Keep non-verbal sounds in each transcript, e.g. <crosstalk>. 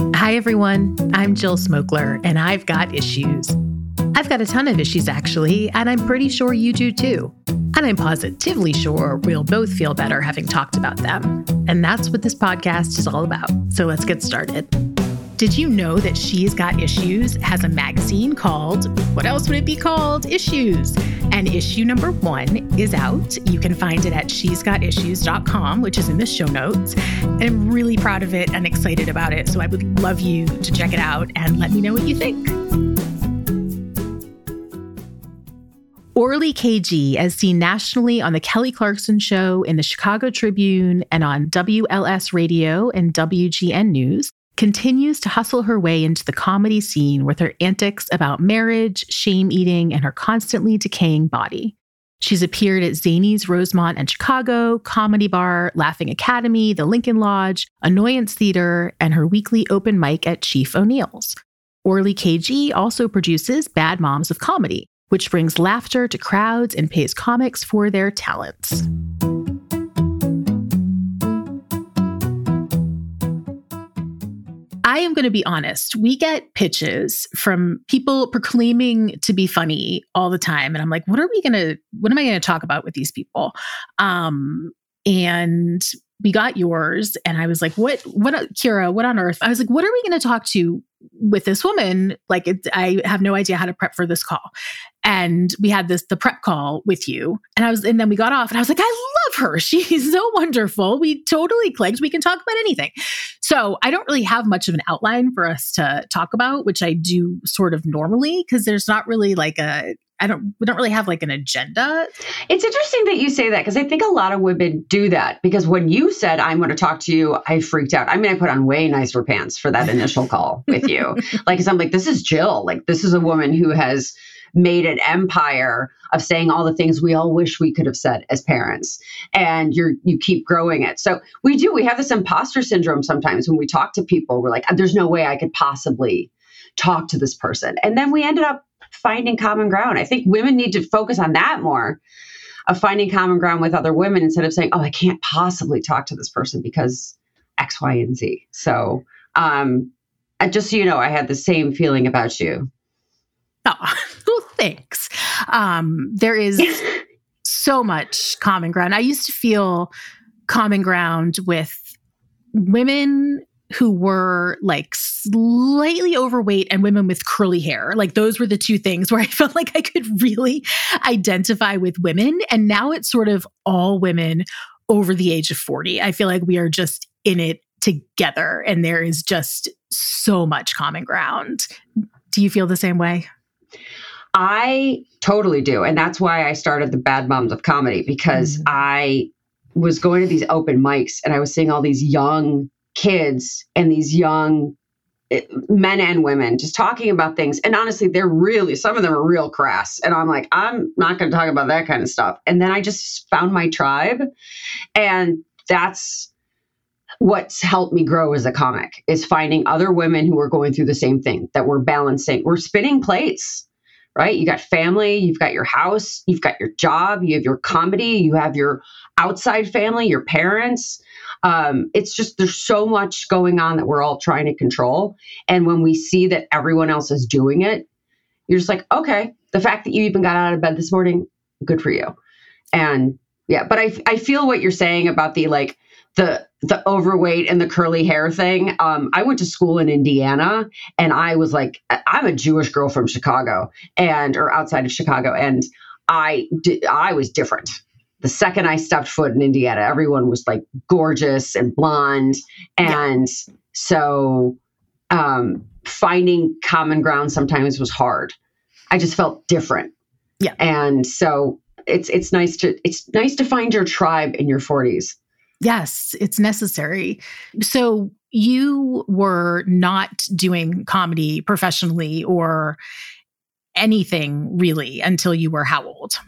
Hi, everyone. I'm Jill Smokler, and I've got issues. I've got a ton of issues, actually, and I'm pretty sure you do too. And I'm positively sure we'll both feel better having talked about them. And that's what this podcast is all about. So let's get started. Did you know that She's Got Issues has a magazine called, what else would it be called? Issues. And issue number one is out. You can find it at she'sgotissues.com, which is in the show notes. And I'm really proud of it and excited about it. So I would love you to check it out and let me know what you think. Orly KG, as seen nationally on The Kelly Clarkson Show, in the Chicago Tribune, and on WLS Radio and WGN News, continues to hustle her way into the comedy scene with her antics about marriage, shame eating, and her constantly decaying body. She's appeared at Zanies Rosemont, and Chicago, Comedy Bar, Laughing Academy, the Lincoln Lodge, Annoyance Theater, and her weekly open mic at Chief O'Neill's. Orly KG also produces Bad Momz of Comedy, which brings laughter to crowds and pays comics for their talents. Going to be honest. We get pitches from people proclaiming to be funny all the time. And I'm like, what are we going to, what am I going to talk about with these people? Um, and we got yours. And I was like, what, what, Keira, what on earth? I was like, what are we going to talk to with this woman? Like, it, I have no idea how to prep for this call. And we had this the prep call with you and i was and then we got off and i was like i love her. <laughs> She's so wonderful. We totally clicked. We can talk about anything. So i don't really have much of an outline for us to talk about which i do sort of normally because there's not really like a I don't we don't really have like an agenda. It's interesting that you say that because I think a lot of women do that because when you said I'm going to talk to you, I freaked out. I mean, I put on way nicer pants for that initial <laughs> call with you. Like, cause I'm like, this is Jill. Like, this is a woman who has made an empire of saying all the things we all wish we could have said as parents and you're you keep growing it so we do we have this imposter syndrome sometimes when we talk to people we're like there's no way i could possibly talk to this person and then we ended up finding common ground i think women need to focus on that more of finding common ground with other women instead of saying oh i can't possibly talk to this person because x y and z so um just so you know i had the same feeling about you Oh, <laughs> well, thanks. Um, there is <laughs> so much common ground. I used to feel common ground with women who were like slightly overweight and women with curly hair. Like those were the two things where <laughs> I felt like I could really identify with women. And now it's sort of all women over the age of 40. I feel like we are just in it together and there is just so much common ground. Do you feel the same way? I totally do. And that's why I started the Bad Momz of Comedy because mm-hmm. I was going to these open mics and I was seeing all these young kids and these young eh, men and women just talking about things. And honestly, they're really, some of them are real crass. And I'm like, I'm not going to talk about that kind of stuff. And then I just found my tribe. And that's what's helped me grow as a comic is finding other women who are going through the same thing that we're balancing. We're spinning plates right? You got family, you've got your house, you've got your job, you have your comedy, you have your outside family, your parents. Um, it's just there's so much going on that we're all trying to control. And when we see that everyone else is doing it, you're just like, okay, the fact that you even got out of bed this morning, good for you. And yeah, but I I feel what you're saying about the like the the overweight and the curly hair thing. Um, I went to school in Indiana, and I was like, I'm a Jewish girl from Chicago, and or outside of Chicago, and I I was different. The second I stepped foot in Indiana, everyone was like gorgeous and blonde, and yeah. so um, finding common ground sometimes was hard. I just felt different. Yeah, and so it's it's nice to it's nice to find your tribe in your 40s Yes, it's necessary. So you were not doing comedy professionally or anything really until you were how old?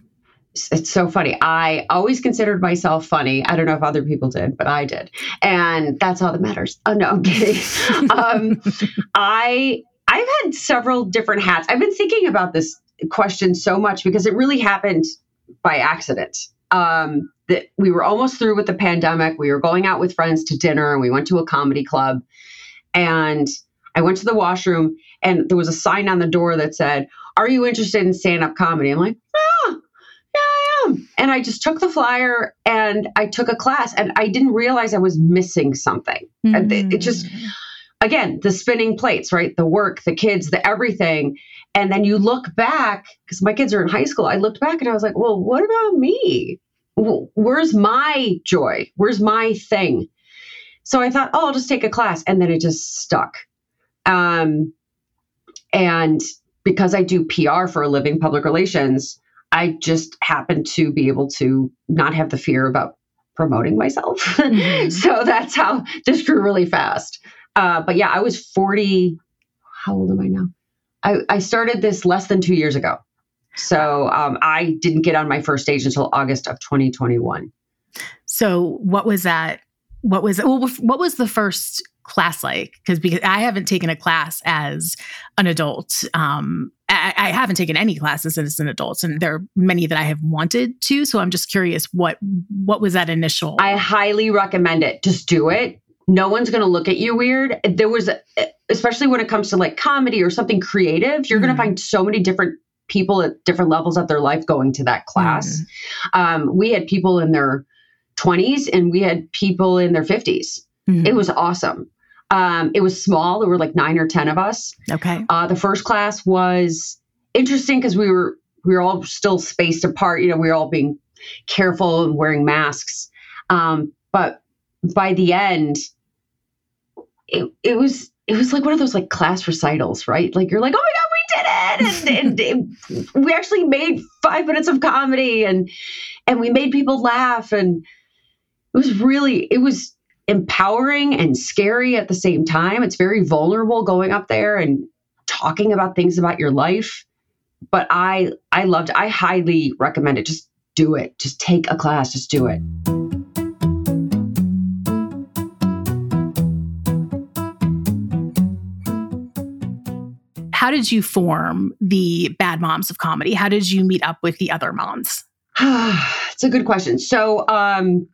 It's so funny. I always considered myself funny. I don't know if other people did, but I did. And that's all that matters. Oh no, I'm kidding. <laughs> um, I I've had several different hats. I've been thinking about this question so much because it really happened by accident um, that we were almost through with the pandemic. We were going out with friends to dinner and we went to a comedy club. and I went to the washroom and there was a sign on the door that said, Are you interested in stand up comedy? I'm like, Yeah, yeah, I am. And I just took the flyer and I took a class and I didn't realize I was missing something. Mm. It just, again, the spinning plates, right? The work, the kids, the everything. And then you look back, because my kids are in high school. I looked back and I was like, Well, what about me? Where's my joy? Where's my thing? So I thought, oh, I'll just take a class. And then it just stuck. Um, and because I do PR for a living, public relations, I just happened to be able to not have the fear about promoting myself. Mm-hmm. <laughs> so that's how this grew really fast. Uh, but yeah, I was 40. How old am I now? I, I started this less than two years ago. So um, I didn't get on my first stage until August of 2021. So what was that? What was well, what was the first class like? Because because I haven't taken a class as an adult. Um, I, I, haven't taken any classes as an adult, and there are many that I have wanted to. So I'm just curious what what was that initial? I highly recommend it. Just do it. No one's going to look at you weird. There was, especially when it comes to like comedy or something creative, you're mm. going to find so many different people at different levels of their life going to that class. Mm. Um, we had people in their 20s and we had people in their 50s. Mm-hmm. It was awesome. Um, it was small. There were like nine or 10 of us. Okay. Uh, the first class was interesting because we were we were all still spaced apart. You know, we were all being careful and wearing masks. Um, but by the end, it, it was it was like one of those like class recitals, right? Like you're like, oh my god, we did it, and, and it, we actually made five minutes of comedy and and we made people laugh and it was really it was empowering and scary at the same time it's very vulnerable going up there and talking about things about your life but i i loved i highly recommend it just do it just take a class just do it how did you form the Bad Momz of Comedy? How did you meet up with the other moms? <sighs> it's a good question. So, um,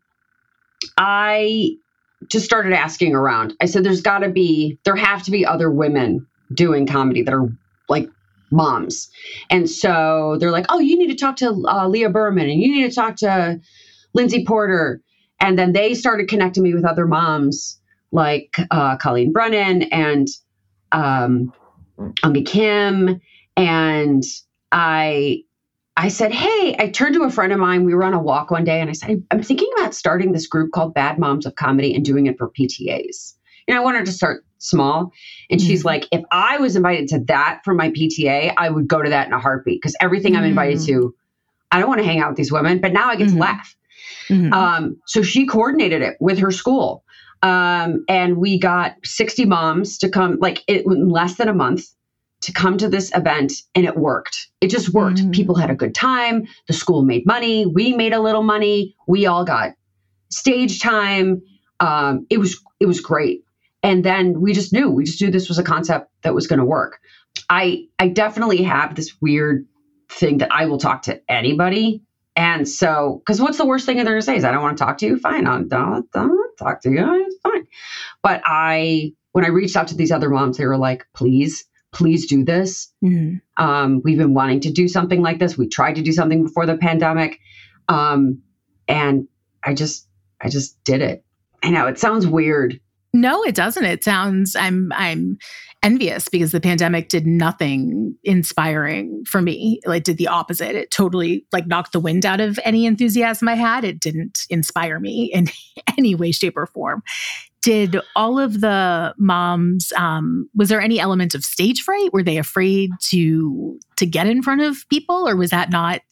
I just started asking around. I said, there's got to be, there have to be other women doing comedy that are like moms. And so they're like, oh, you need to talk to uh, Leah Berman and you need to talk to Lindsay Porter. And then they started connecting me with other moms like uh, Colleen Brennan and um, Eungi Kim, and I I said, Hey, I turned to a friend of mine. We were on a walk one day, and I said, I'm thinking about starting this group called Bad Momz of Comedy and doing it for PTAs. You know, I wanted to start small. And mm-hmm. she's like, If I was invited to that for my PTA, I would go to that in a heartbeat because everything mm-hmm. I'm invited to, mm. I don't want to hang out with these women, but now I get mm-hmm. to laugh. Mm-hmm. Um, so she coordinated it with her school. Um, and we got 60 moms to come, like it, in less than a month to come to this event and it worked. It just worked. Mm-hmm. People had a good time. The school made money. We made a little money. We all got stage time. Um, it was it was great. And then we just knew we just knew this was a concept that was going to work. I I definitely have this weird thing that I will talk to anybody. And so, because what's the worst thing they're going to say is, I don't want to talk to you. Fine, I don't, don't talk to you. It's fine. But I, when I reached out to these other moms, they were like, please, please do this. Mm-hmm. Um, we've been wanting to do something like this. We tried to do something before the pandemic. Um, and I just, I just did it. I know it sounds weird. No, it doesn't. It sounds I'm I'm envious because the pandemic did nothing inspiring for me. Like did the opposite. It totally like knocked the wind out of any enthusiasm I had. It didn't inspire me in <laughs> any way, shape, or form did all of the moms um, was there any element of stage fright were they afraid to to get in front of people or was that not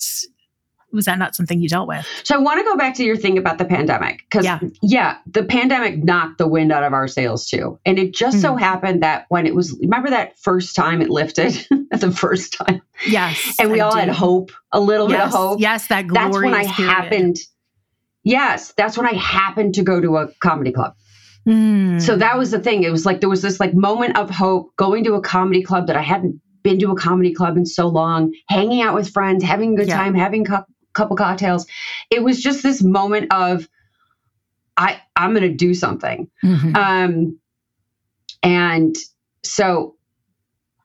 was that not something you dealt with so i want to go back to your thing about the pandemic because yeah. yeah the pandemic knocked the wind out of our sails too and it just mm. so hmm. happened that when it was remember that first time it lifted <laughs> the first time yes and we I all do. had hope a little yes, bit of hope yes that that's when i period. happened yes that's when i happened to go to a comedy club Mm. So that was the thing. It was like there was this like moment of hope going to a comedy club that I hadn't been to a comedy club in so long, hanging out with friends, having a good yeah. time, having a couple cocktails. It was just this moment of I I'm going to do something. Mm-hmm. Um and so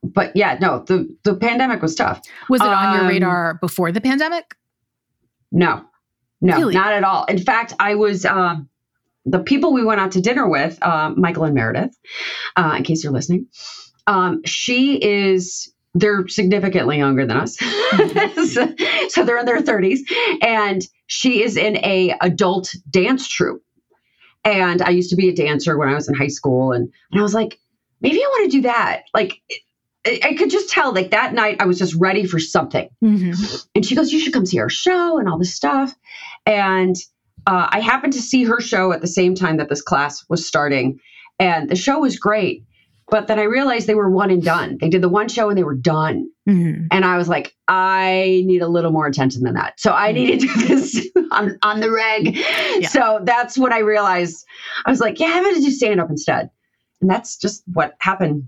but yeah, no, the the pandemic was tough. Was it on your Um, radar before the pandemic? No, no, Really? not at all. In fact, I was um, the people we went out to dinner with, uh, Michael and Meredith, uh, in case you're listening. Um, she is they're significantly younger than us, <laughs> so, so they're in their 30s, and she is in a adult dance troupe. And I used to be a dancer when I was in high school, and and I was like, maybe I want to do that. Like, I, I could just tell, like that night, I was just ready for something. Mhm. And she goes, You should come see our show and all this stuff. And uh, I happened to see her show at the same time that this class was starting. And the show was great. But then I realized they were one and done. They did the one show and they were done. Mhm. And I was like, I need a little more attention than that. So I need to do this <laughs> on, on the reg. So that's when I realized I was like, Yeah, I'm going to do stand up instead. And that's just what happened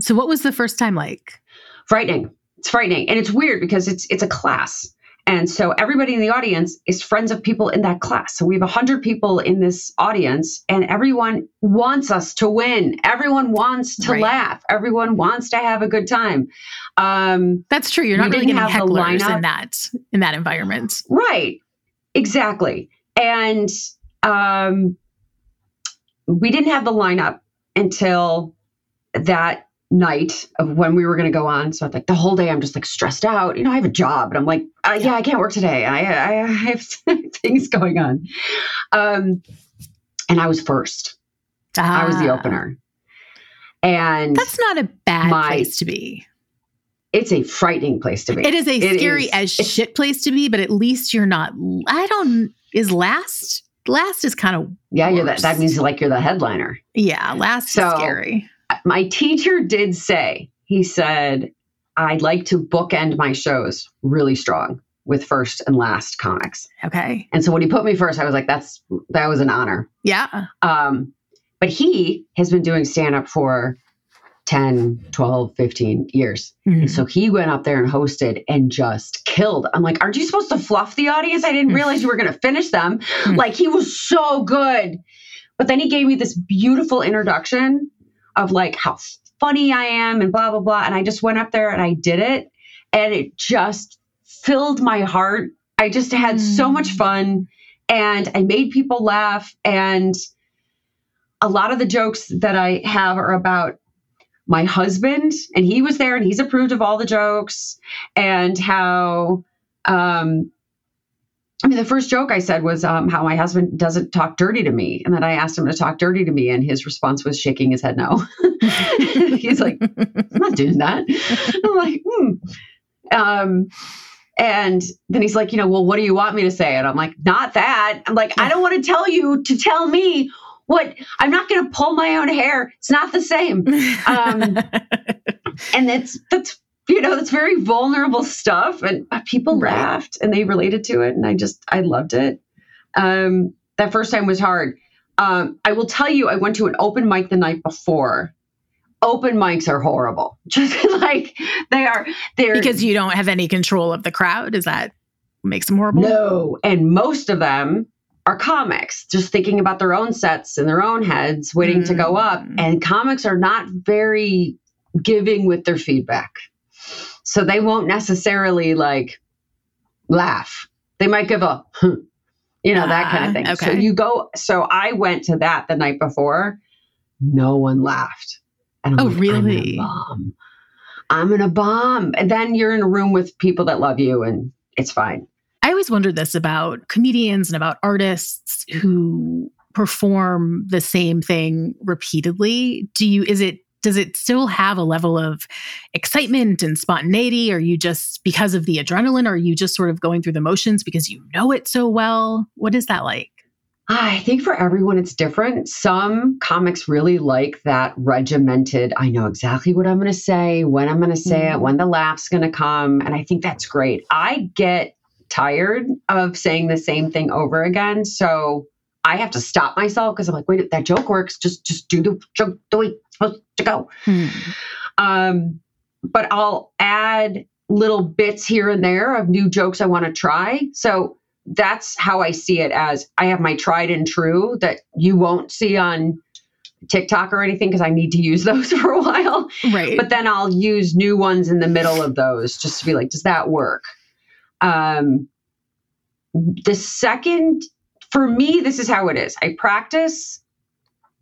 So, what was the first time like? frightening. It's frightening, and it's weird because it's it's a class, and so everybody in the audience is friends of people in that class. So we have a hundred people in this audience, and everyone wants us to win. Everyone wants to Right. laugh. Everyone wants to have a good time. Um, That's true. You're not really getting have the hecklers lineup. in that in that environment. Right. Exactly. And um, we didn't have the lineup until that night of when we were going to go on. So I'm like the whole day, I'm just like stressed out. You know, I have a job, and I'm like, uh, yeah, I can't work today. I, I, I have <laughs> things going on. Um, and I was first. I was the Ah. opener, and That's not a bad My- place to be. it's a frightening place to be. It is a It scary is. as shit place to be, but at least you're not. I don't. Is last last is kind of yeah, you're that. That means like you're the headliner. yeah. Last So- is scary. My teacher did say, he said, I'd like to bookend my shows really strong with first and last comics. Okay. And so when he put me first, I was like, that's that was an honor. Yeah. Um, but he has been doing stand up for 10, 12, 15 years. Mhm. And so he went up there and hosted and just killed. I'm like, aren't you supposed to fluff the audience? I didn't realize you were going to finish them. Hmm. like he was so good. But then he gave me this beautiful introduction of like how funny I am and blah, blah, blah. And I just went up there and I did it. And it just filled my heart. I just had so Mm. much fun and I made people laugh. And a lot of the jokes that I have are about my husband, and he was there and he's approved of all the jokes, and how um, I mean, the first joke I said was um, how my husband doesn't talk dirty to me, and then I asked him to talk dirty to me, and his response was shaking his head no. <laughs> He's like, I'm not doing that. I'm like, hmm. Um, and then he's like, you know, well, what do you want me to say? And I'm like, not that. I'm like, I don't want to tell you to tell me what. I'm not going to pull my own hair. It's not the same. <laughs> Um, and it's that's <laughs> you know that's very vulnerable stuff and uh, people Right. laughed and they related to it and i just i loved it um that first time was hard um i will tell you i went to an open mic the night before open mics are horrible <laughs> just like they are they're because you don't have any control of the crowd. Is that makes them horrible? no and most of them are comics just thinking about their own sets in their own heads waiting to go up Mm. and comics are not very giving with their feedback so they won't necessarily like laugh. They might give a you know that kind Ah, of thing. So okay. you go so i went to that the night before. No one laughed. And I'm Oh, like, I'm in a bomb. I'm in a bomb. And then you're in a room with people that love you and it's fine. I always wondered this about comedians and about artists who perform the same thing repeatedly. Do you is it does it still have a level of excitement and spontaneity? Are you just because of the adrenaline? Are you just sort of going through the motions because you know it so well? What is that like? I think for everyone it's different. Some comics really like that regimented, I know exactly what I'm going to say, when I'm going to say it, Mhm. when the laugh's going to come. And I think that's great. I get tired of saying the same thing over again. So I have to stop myself because I'm like, wait, that joke works. Just just do the joke the way supposed to go. Hmm. Um, but I'll add little bits here and there of new jokes I want to try. So that's how I see it as I have my tried and true that you won't see on TikTok or anything because I need to use <laughs> those for a while. Right. But then I'll use new ones in the middle of those just to be like, does that work? Um, the second, for me, this is how it is. I practice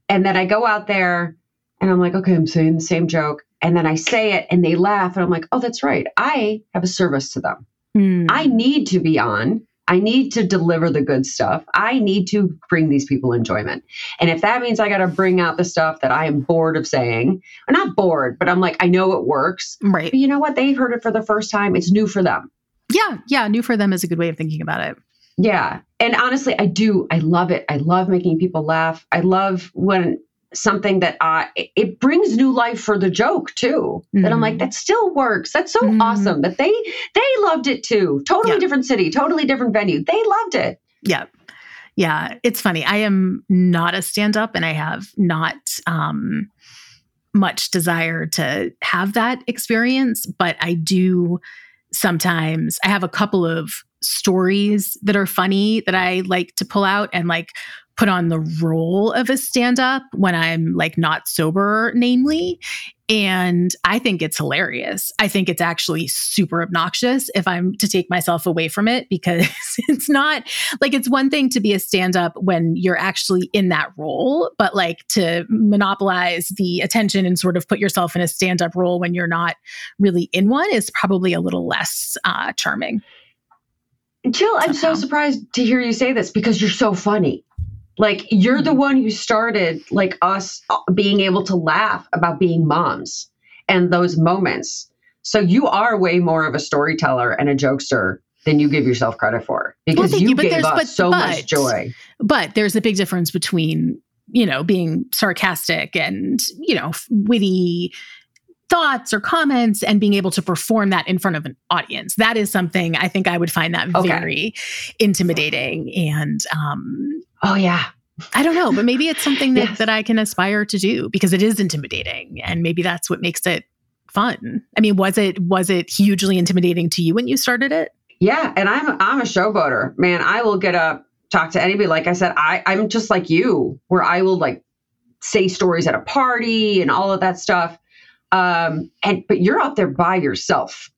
and then I go out there and I'm like, okay, I'm saying the same joke. And then I say it and they laugh and I'm like, oh, that's right. I have a service to them. Mm. I need to be on. I need to deliver the good stuff. I need to bring these people enjoyment. And if that means I got to bring out the stuff that I am bored of saying, or not bored, but I'm like, I know it works. right. But you know what? They heard it for the first time. It's new for them. Yeah. Yeah. New for them is a good way of thinking about it. Yeah. And honestly, I do. I love it. I love making people laugh. I love when something that I it brings new life for the joke too. That I'm like, Mhm. that still works. That's so Mhm. awesome that they they loved it too. Totally Yeah. different city, totally different venue. They loved it. Yeah. Yeah. It's funny. I am not a stand up and I have not um, much desire to have that experience, but I do sometimes. I have a couple of stories that are funny that I like to pull out and like put on the role of a stand up when I'm like not sober, namely. And I think it's hilarious. I think it's actually super obnoxious if I'm to take myself away from it because <laughs> it's not like it's one thing to be a stand up when you're actually in that role, but like to monopolize the attention and sort of put yourself in a stand up role when you're not really in one is probably a little less uh, charming. Jill, I'm so surprised to hear you say this because you're so funny. Like you're the one who started like us uh, being able to laugh about being moms and those moments. So you are way more of a storyteller and a jokester than you give yourself credit for because thank you, you, but gave there's- us but- so but- much joy. But there's a big difference between, you know, being sarcastic and, you know, witty thoughts or comments and being able to perform that in front of an audience. That is something I think I would find that Okay. very intimidating. And um, Oh yeah. I don't know, but maybe it's something <laughs> that, Yes. that I can aspire to do because it is intimidating. And maybe that's what makes it fun. I mean, was it was it hugely intimidating to you when you started it? Yeah, and I'm I'm a showboater, man. I will get up, talk to anybody. Like I said, I I'm just like you, where I will like say stories at a party and all of that stuff. Um, and but you're out there by yourself.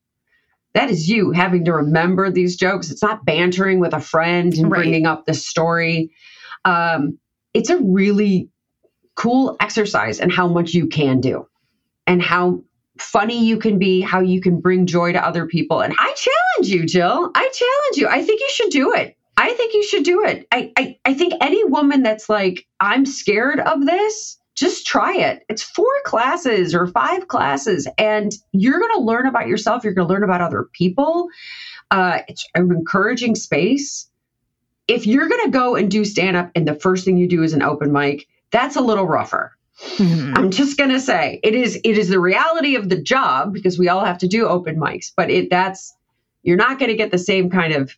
That is you having to remember these jokes. It's not bantering with a friend and Right. bringing up this story. Um, it's a really cool exercise and how much you can do, and how funny you can be, how you can bring joy to other people. And I challenge you, Jill. I challenge you. I think you should do it. I think you should do it. I, I, I think any woman that's like, I'm scared of this, just try it. It's four classes or five classes, and you're going to learn about yourself. You're going to learn about other people. Uh, it's an encouraging space. If you're going to go and do stand up and the first thing you do is an open mic, that's a little rougher. Mhm. I'm just gonna say it is it is the reality of the job because we all have to do open mics, but it that's you're not gonna get the same kind of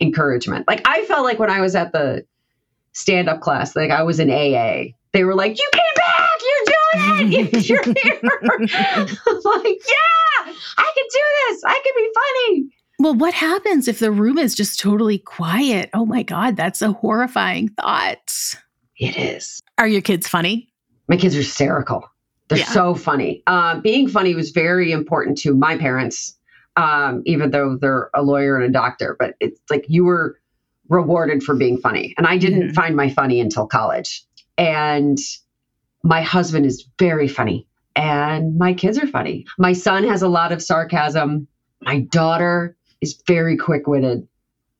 encouragement. Like I felt like when I was at the stand up class, like I was in AA. They were like, "You came back, you're doing it, <laughs> you're here." <laughs> I'm like, "Yeah, I can do this. I can be funny." Well, what happens if the room is just totally quiet? Oh my God, that's a horrifying thought. It is. Are your kids funny? My kids are hysterical. They're Yeah. so funny. Um, being funny was very important to my parents, um, even though they're a lawyer and a doctor. But it's like you were rewarded for being funny. And I didn't Mhm. find my funny until college. And my husband is very funny. And my kids are funny. My son has a lot of sarcasm. My daughter is very quick witted,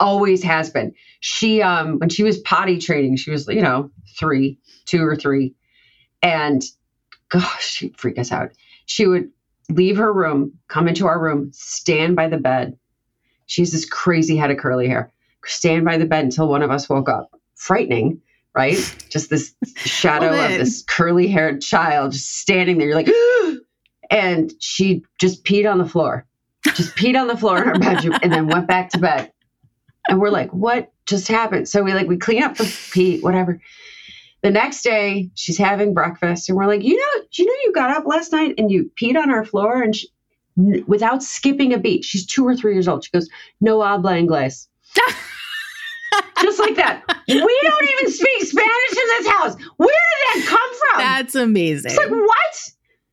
always has been. She, um, when she was potty training, she was, you know, three, two or three. And gosh, she'd freak us out. She would leave her room, come into our room, stand by the bed. She's this crazy head of curly hair. Stand by the bed until one of us woke up. Frightening, right? Just this <laughs> shadow Well, of this curly haired child just standing there. You're like, <gasps> and she just peed on the floor, just peed on the floor in her bedroom, and then went back to bed. And we're like, what just happened? So we like we clean up the pee, whatever. The next day, she's having breakfast, and we're like, you know, you know you got up last night and you peed on our floor, and she, n- without skipping a beat, she's two or three years old. She goes, no habla inglés, <laughs> just like that. we don't even speak Spanish in this house. Where did that come from? That's amazing. It's like, what?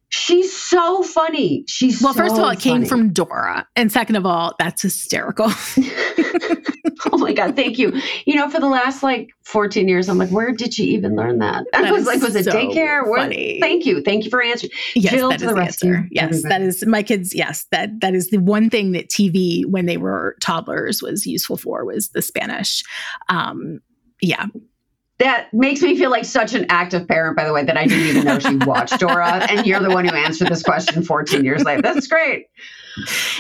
She's so funny. She's well, so first of all, it came from Dora. And second of all, that's hysterical. <laughs> <laughs> oh my God, thank you. You know, for the last like 14 years, I'm like, where did you even learn that? I That was like, was it so daycare? Where, funny. thank you. Thank you for answering. yes, Jill that to is the the answer. Yes, everybody. that is my kids. Yes, that that is the one thing that TV when they were toddlers was useful for was the Spanish. Um, yeah, That makes me feel like such an active parent, by the way, that I didn't even know she watched Dora. And you're the one who answered this question 14 years later. That's great.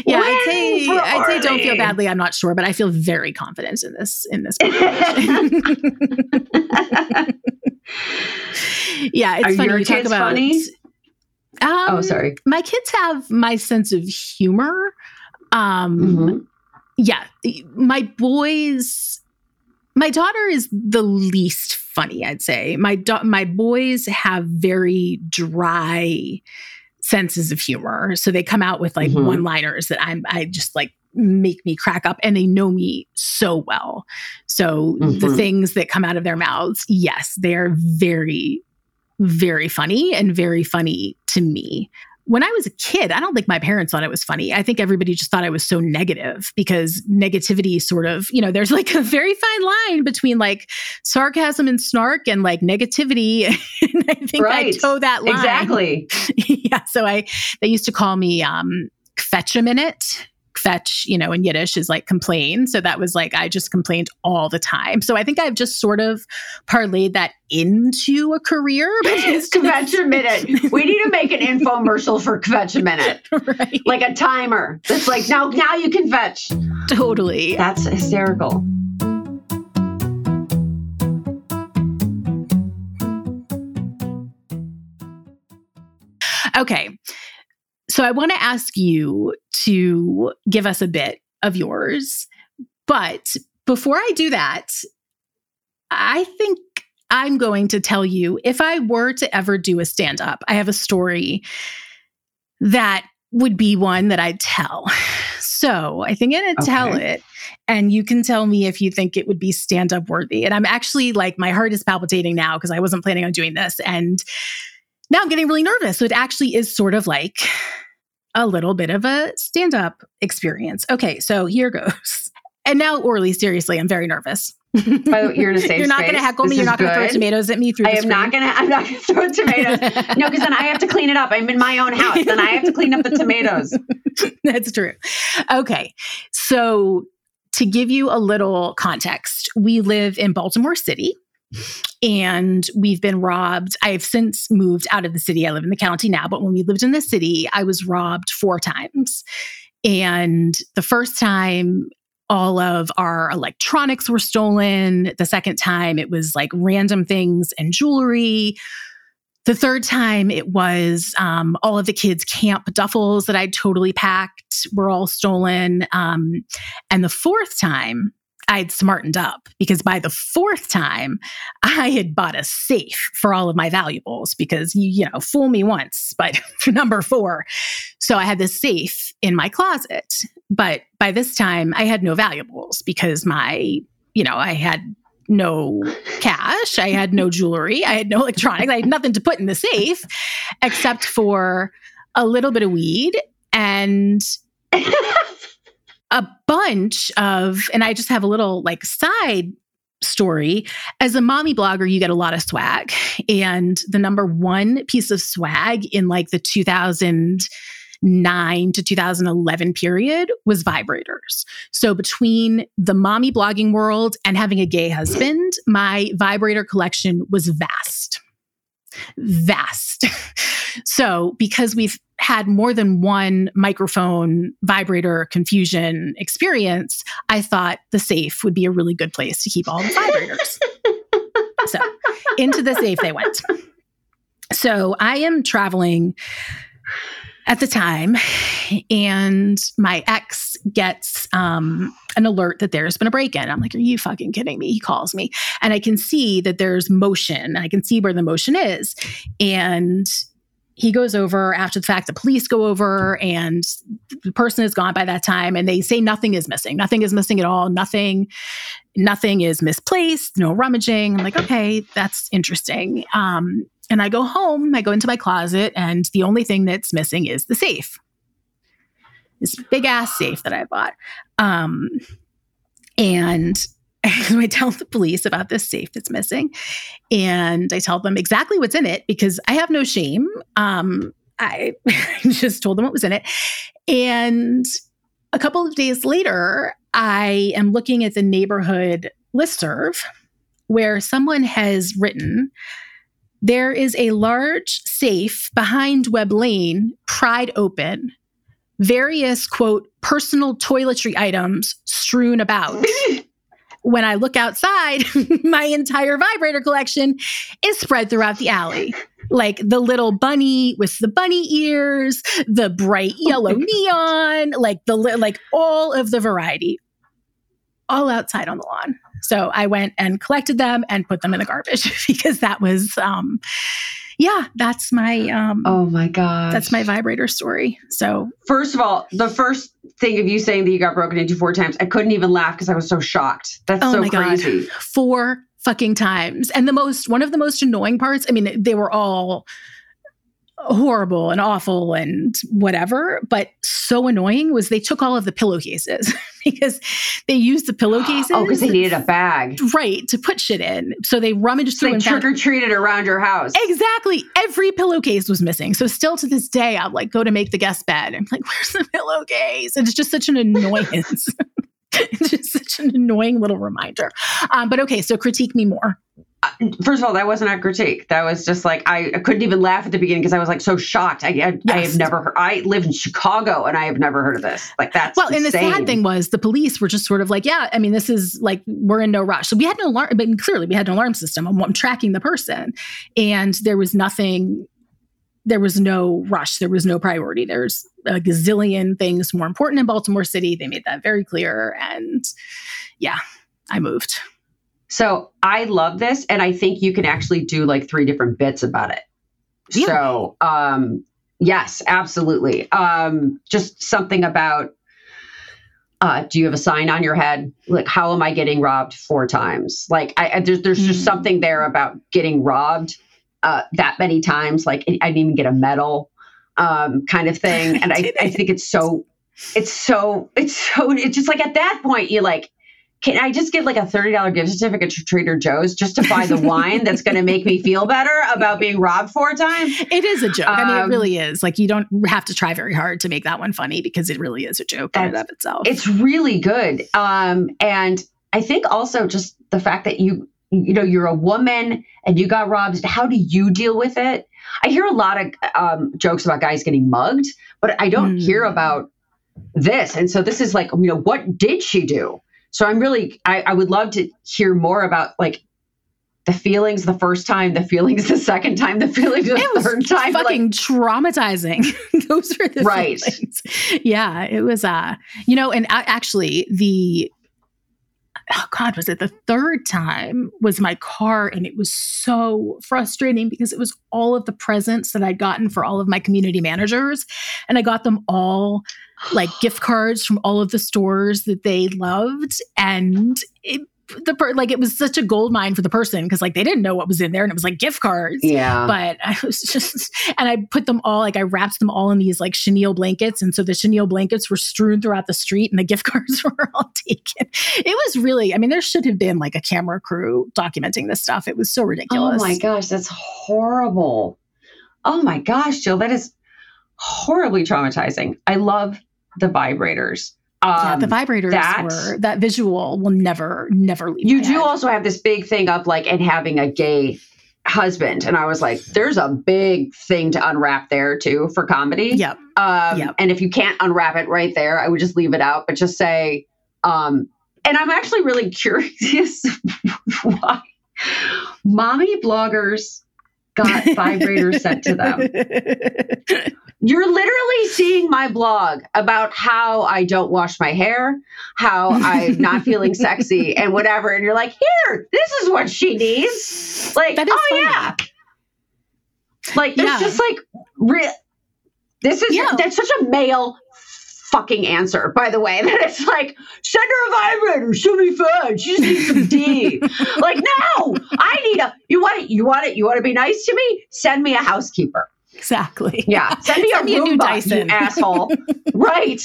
yeah. I'd say I'd say don't feel badly. I'm not sure, but I feel very confident in this in this. <laughs> yeah, it's Are funny. your you talk about. funny? Um, oh, sorry. my kids have my sense of humor. Um, Mhm. yeah, my boys, my daughter is the least funny. I'd say my da- my boys have very dry senses of humor, so they come out with like Mhm. one liners that I'm I just like make me crack up and they know me so well so the Mhm. things that come out of their mouths yes they're very very funny and very funny to me when I was a kid, I don't think my parents thought it was funny. I think everybody just thought I was so negative because negativity sort of, you know, there's like a very fine line between like sarcasm and snark and like negativity. <laughs> and I think I toe that line. Exactly. <laughs> yeah. So I, they used to call me um, kvetch a minute. Kvetch, you know, in Yiddish is like complain. So that was like, I just complained all the time. So I think I've just sort of parlayed that into a career. Kvetch a minute. <laughs> We need to make an infomercial for Kvetch a minute. <laughs> right. Like a timer. That's like, now now you can kvetch. Totally. That's hysterical. Okay. So I want to ask you to give us a bit of yours. But before I do that, I think I'm going to tell you if I were to ever do a stand up, I have a story that would be one that I'd tell. <laughs> So I think I'm going to tell Okay. it, and you can tell me if you think it would be stand up worthy. And I'm actually like, my heart is palpitating now because I wasn't planning on doing this. And now I'm getting really nervous. So it actually is sort of like a little bit of a stand up experience. Okay, so here goes. <laughs> And now, Orly, seriously, I'm very nervous. The you're in a <laughs> safe You're not going to heckle me. You're not going to throw tomatoes at me through I am not gonna I'm not gonna throw tomatoes. No, because then I have to clean it up. I'm in my own house. and I have to clean up the tomatoes. <laughs> That's true. Okay. So, to give you a little context, we live in Baltimore City and we've been robbed. I have since moved out of the city. I live in the county now, but when we lived in the city, I was robbed four times. And the first time, all of our electronics were stolen. The second time, it was like random things and jewelry. The third time, it was um, all of the kids' camp duffels that I'd totally packed were all stolen. Um, and the fourth time, I'd smartened up because by the fourth time, I had bought a safe for all of my valuables because you, you know, fool me once, but <laughs> number four. So I had this safe in my closet. But by this time, I had no valuables because my, you know, I had no cash, I had no jewelry, I had no electronics, I had nothing to put in the safe except for a little bit of weed and <laughs> a bunch of, and I just have a little like side story. As a mommy blogger, you get a lot of swag. And the number one piece of swag in like the 2009 to 2011 period was vibrators. So between the mommy blogging world and having a gay husband, my vibrator collection was vast. Vast. <laughs> so, because we've had more than one microphone vibrator confusion experience, I thought the safe would be a really good place to keep all the vibrators. so, into the safe they went. So, I am traveling at the time, and my ex gets um, an alert that there's been a break in. I'm like, Are you fucking kidding me? He calls me, and I can see that there's motion, I can see where the motion is. And he goes over after the fact. The police go over, and the person is gone by that time. And they say nothing is missing. Nothing is missing at all. Nothing, nothing is misplaced. No rummaging. I'm like, okay, that's interesting. Um, and I go home. I go into my closet, and the only thing that's missing is the safe. This big ass safe that I bought. Um, and <laughs> I tell the police about this safe that's missing, and I tell them exactly what's in it because I have no shame. Um, I <laughs> just told them what was in it, and a couple of days later, I am looking at the neighborhood listserv where someone has written. There is a large safe behind Web Lane, pried open, various quote personal toiletry items strewn about. <laughs> when I look outside, <laughs> my entire vibrator collection is spread throughout the alley. Like the little bunny with the bunny ears, the bright yellow neon, like the like all of the variety, all outside on the lawn. So I went and collected them and put them in the garbage <laughs> because that was um yeah, that's my um Oh my god. That's my vibrator story. So First of all, the first thing of you saying that you got broken into four times, I couldn't even laugh because I was so shocked. That's oh so my crazy. God. Four fucking times. And the most one of the most annoying parts, I mean, they were all horrible and awful and whatever, but so annoying was they took all of the pillowcases <laughs> because they used the pillowcases. Oh, because they needed a bag. Right, to put shit in. So they rummaged so through they trick or treated around your house. Exactly. Every pillowcase was missing. So still to this day, I'll like go to make the guest bed. I'm like, <laughs> where's the pillowcase? And it's just such an annoyance. <laughs> it's just such an annoying little reminder. Um, but okay, so critique me more. First of all, that wasn't a critique. That was just like I, I couldn't even laugh at the beginning because I was like so shocked. I, I, yes. I, have never heard. I live in Chicago and I have never heard of this. Like that's well. Insane. And the sad thing was the police were just sort of like, yeah. I mean, this is like we're in no rush. So we had no alarm, but clearly we had an alarm system. I'm, I'm tracking the person, and there was nothing. There was no rush. There was no priority. There's a gazillion things more important in Baltimore City. They made that very clear. And yeah, I moved. So I love this, and I think you can actually do like three different bits about it. Yeah. So um, yes, absolutely. Um, just something about uh, do you have a sign on your head? Like, how am I getting robbed four times? Like, I, I there's there's mm. just something there about getting robbed uh, that many times. Like, I didn't even get a medal, um, kind of thing. <laughs> And I, I think it's so, it's so, it's so, it's just like at that point, you like, can I just get like a $30 gift certificate to Trader Joe's just to buy the <laughs> wine that's going to make me feel better about being robbed four times? It is a joke. Um, I mean, it um, really is. Like, you don't have to try very hard to make that one funny because it really is a joke in and of itself. It's really good. Um, and I think also just the fact that you, you know, you're a woman and you got robbed. How do you deal with it? I hear a lot of um, jokes about guys getting mugged, but I don't mm. hear about this. And so this is like, you know, what did she do? So I'm really, I, I would love to hear more about like the feelings the first time, the feelings the second time, the feelings the it third time. Fucking like, traumatizing. <laughs> Those were the right. Feelings. Yeah, it was. Uh, you know, and actually the oh god was it the third time was my car and it was so frustrating because it was all of the presents that i'd gotten for all of my community managers and i got them all like gift cards from all of the stores that they loved and it the per- like it was such a gold mine for the person because like they didn't know what was in there and it was like gift cards. Yeah. But <laughs> I was just and I put them all like I wrapped them all in these like chenille blankets and so the chenille blankets were strewn throughout the street and the gift <laughs> cards were all taken. It was really I mean there should have been like a camera crew documenting this stuff. It was so oh ridiculous. Oh my gosh, that's horrible. Oh my gosh, Jill, that is horribly traumatizing. I love the vibrators. Um, yeah, the um, vibrators that, were that visual will never, never leave. You do head. also have this big thing of like and having a gay husband, and I was like, there's a big thing to unwrap there too for comedy. Yep. Um, yep. And if you can't unwrap it right there, I would just leave it out, but just say, um, and I'm actually really <laughs> curious why mommy bloggers got vibrators sent to them. <laughs> You're literally seeing my blog about how I don't wash my hair, how I'm not <laughs> feeling sexy, and whatever. And you're like, here, this is what she needs. Like, oh, funny. yeah. Like there's Yeah. just like real. This is Yeah. that's such a male fucking answer, by the way. <laughs> That it's like send her a vibrator, she'll be fine. She just needs some D. <laughs> like no, I need a. You want it? You want it? You want to be nice to me? Send me a housekeeper. Exactly. Yeah, <laughs> send me Send a me a new Roomba, Dyson. you <laughs> asshole. right.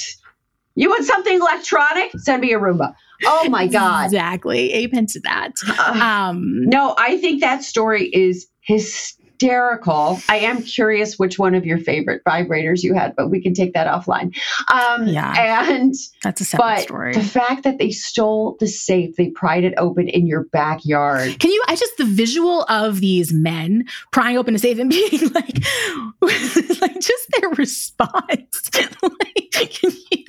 You want something electronic? Send me a Roomba. Oh my god. Exactly. Amen to that. Uh, Um, no, I think that story is hysterical. I am curious which one of your favorite vibrators you had, but we can take that offline. Um, Yeah. And that's a separate but story. the fact that they stole the safe, they pried it open in your backyard. Can you? I just the visual of these men prying open a safe and <laughs> being like, <laughs> like just their response, <laughs> like, can you,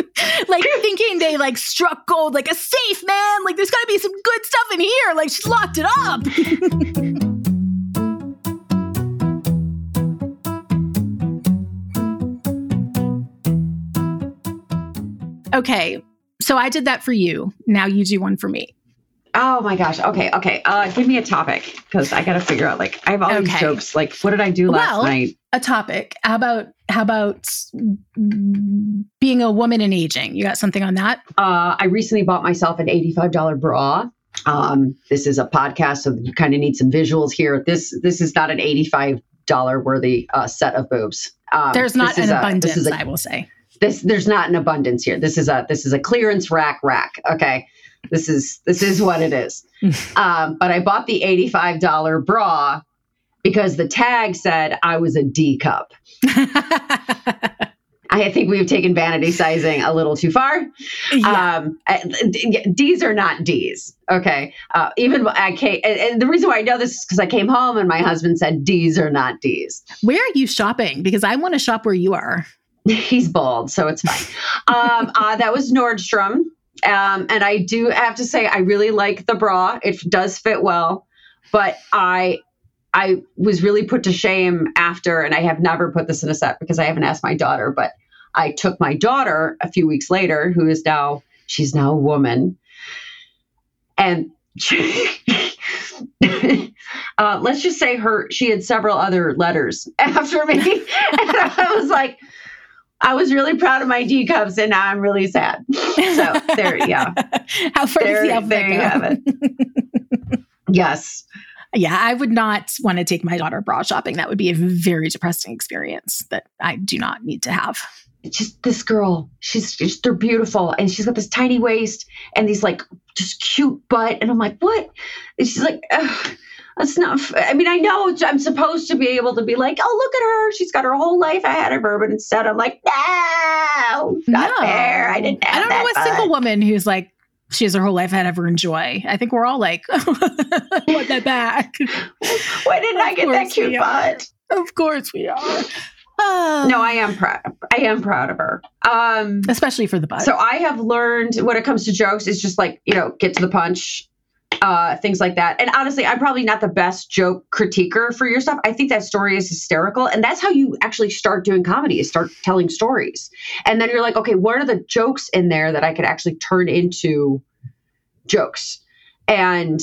like thinking they like struck gold, like a safe man. Like there's got to be some good stuff in here. Like she's locked it up. Okay, so I did that for you. Now you do one for me. Oh my gosh. Okay. Okay. Uh, give me a topic because I got to figure out. Like, I have all these Okay. jokes. Like, what did I do last Well, night? a topic. How about how about being a woman and aging? You got something on that? Uh, I recently bought myself an eighty-five dollar bra. Um, this is a podcast, so you kind of need some visuals here. This this is not an eighty-five dollar worthy uh, set of boobs. Um, There's not an a- abundance, a I will say. This there's not an abundance here. This is a this is a clearance rack rack. Okay. This is this is what it is. <laughs> um, but I bought the $85 bra because the tag said I was a D cup. <laughs> I think we've taken vanity sizing a little too far. yeah. Um, D's are not D's. Okay. Uh, even I came, and, and the reason why I know this is because I came home and my husband said D's are not D's. Where are you shopping? Because I want to shop where you are. <laughs> He's bald, so it's fine. um, uh, that was Nordstrom. Um, and I do have to say, I really like the bra. It does fit well, but I, I was really put to shame after, and I have never put this in a set because I haven't asked my daughter, but I took my daughter a few weeks later, who is now, she's now a woman. And <laughs> uh, let's just say her, she had several other letters <laughs> after me. and I was like, I was really proud of my D cups, and now I'm really sad. So there, yeah, <laughs> How far there, the there you have it. <laughs> Yes, Yeah, I would not want to take my daughter bra shopping. That would be a very depressing experience that I do not need to have. it's just this girl. She's just they're beautiful, and she's got this tiny waist and these like just cute butt, and I'm like, what? And she's like. Ugh. That's not. f- I mean, I know I'm supposed to be able to be like, "Oh, look at her! She's got her whole life ahead of her." But instead, I'm like, "No, not fair. I didn't I don't know a butt." single woman who's like she has her whole life ahead of her enjoy. I think we're all like, <laughs> I want that back. <laughs> Why didn't I Of get that cute butt? Of course we are. Uh, No, I am proud. I am proud of her. Um, especially for the butt. so I have learned when it comes to jokes, it's just like you know, get to the punch, uh, things like that. And honestly, I'm probably not the best joke critiquer for your stuff. I think that story is hysterical, and that's how you actually start doing comedy. Is start telling stories, and then you're like, okay, what are the jokes in there that I could actually turn into jokes? And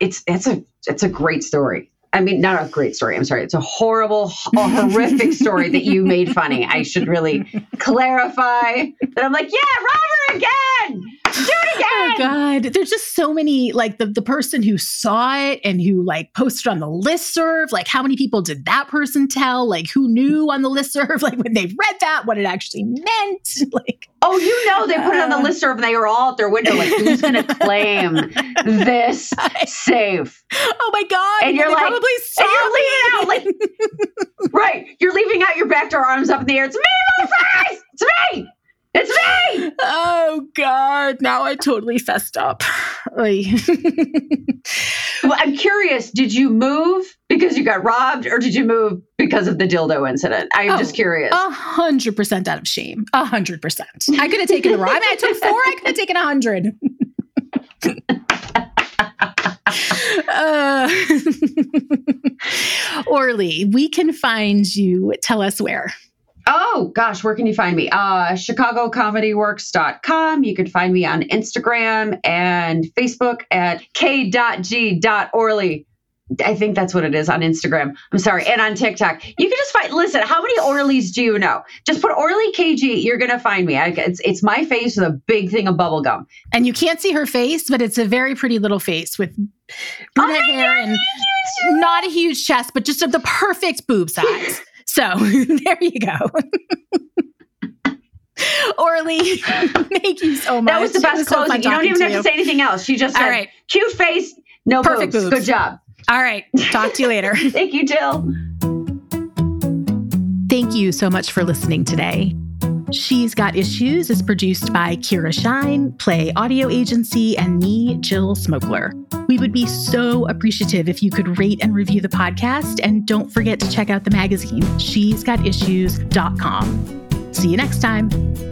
it's it's a it's a great story. I mean, not a great story. I'm sorry. It's a horrible, a horrific story that you made funny. I should really <laughs> clarify that. I'm like, yeah, Robert again. Do it again. Oh again. God, there's just so many like the, the person who saw it and who like posted on the listserv. Like, how many people did that person tell? Like, who knew on the listserv? <laughs> Like, when they read that, what it actually meant? <laughs> Like, Oh, you know, they put it on the Uh. listserv and they were all at their window, like, who's going <laughs> to claim this safe? oh my God, And you're like- probably And you're leaving out, like, right? You're leaving out your back door arms up in the air. It's me, motherfuckers! It's me! It's me! Oh God, now I totally fessed up. <laughs> Well, I'm curious. Did you move because you got robbed, or did you move because of the dildo incident? I'm Oh, just curious. A hundred percent out of shame. A hundred percent. I could have taken the raw. I mean, I took four. I could have taken a hundred. <laughs> uh, <laughs> Orly, we can find you. Tell us where. Oh gosh, where can you find me? Uh chicagocomedyworks.com. You can find me on Instagram and Facebook at k.g.orly. I think that's what it is on Instagram. I'm sorry, and on TikTok. You can just find. Listen, how many Orlys do you know? Just put Orly KG. You're gonna find me. I, it's it's my face with a big thing of bubble gum. And you can't see her face, but it's a very pretty little face with brunette oh hair and not a huge chest, but just of the perfect boob size. So <laughs> there you go. Orly, <laughs> thank you so much. That was the best was closing. So you don't even have you. to say anything else. She just said, All right. cute face, no Perfect boobs. boobs. Good job. All right. Talk to you later. <laughs> thank you, Jill. Thank you so much for listening today. She's Got Issues is produced by Keira Shein, Play Audio Agency, and me, Jill Smokler. We would be so appreciative if you could rate and review the podcast. And don't forget to check out the magazine, she's got issues.com. See you next time.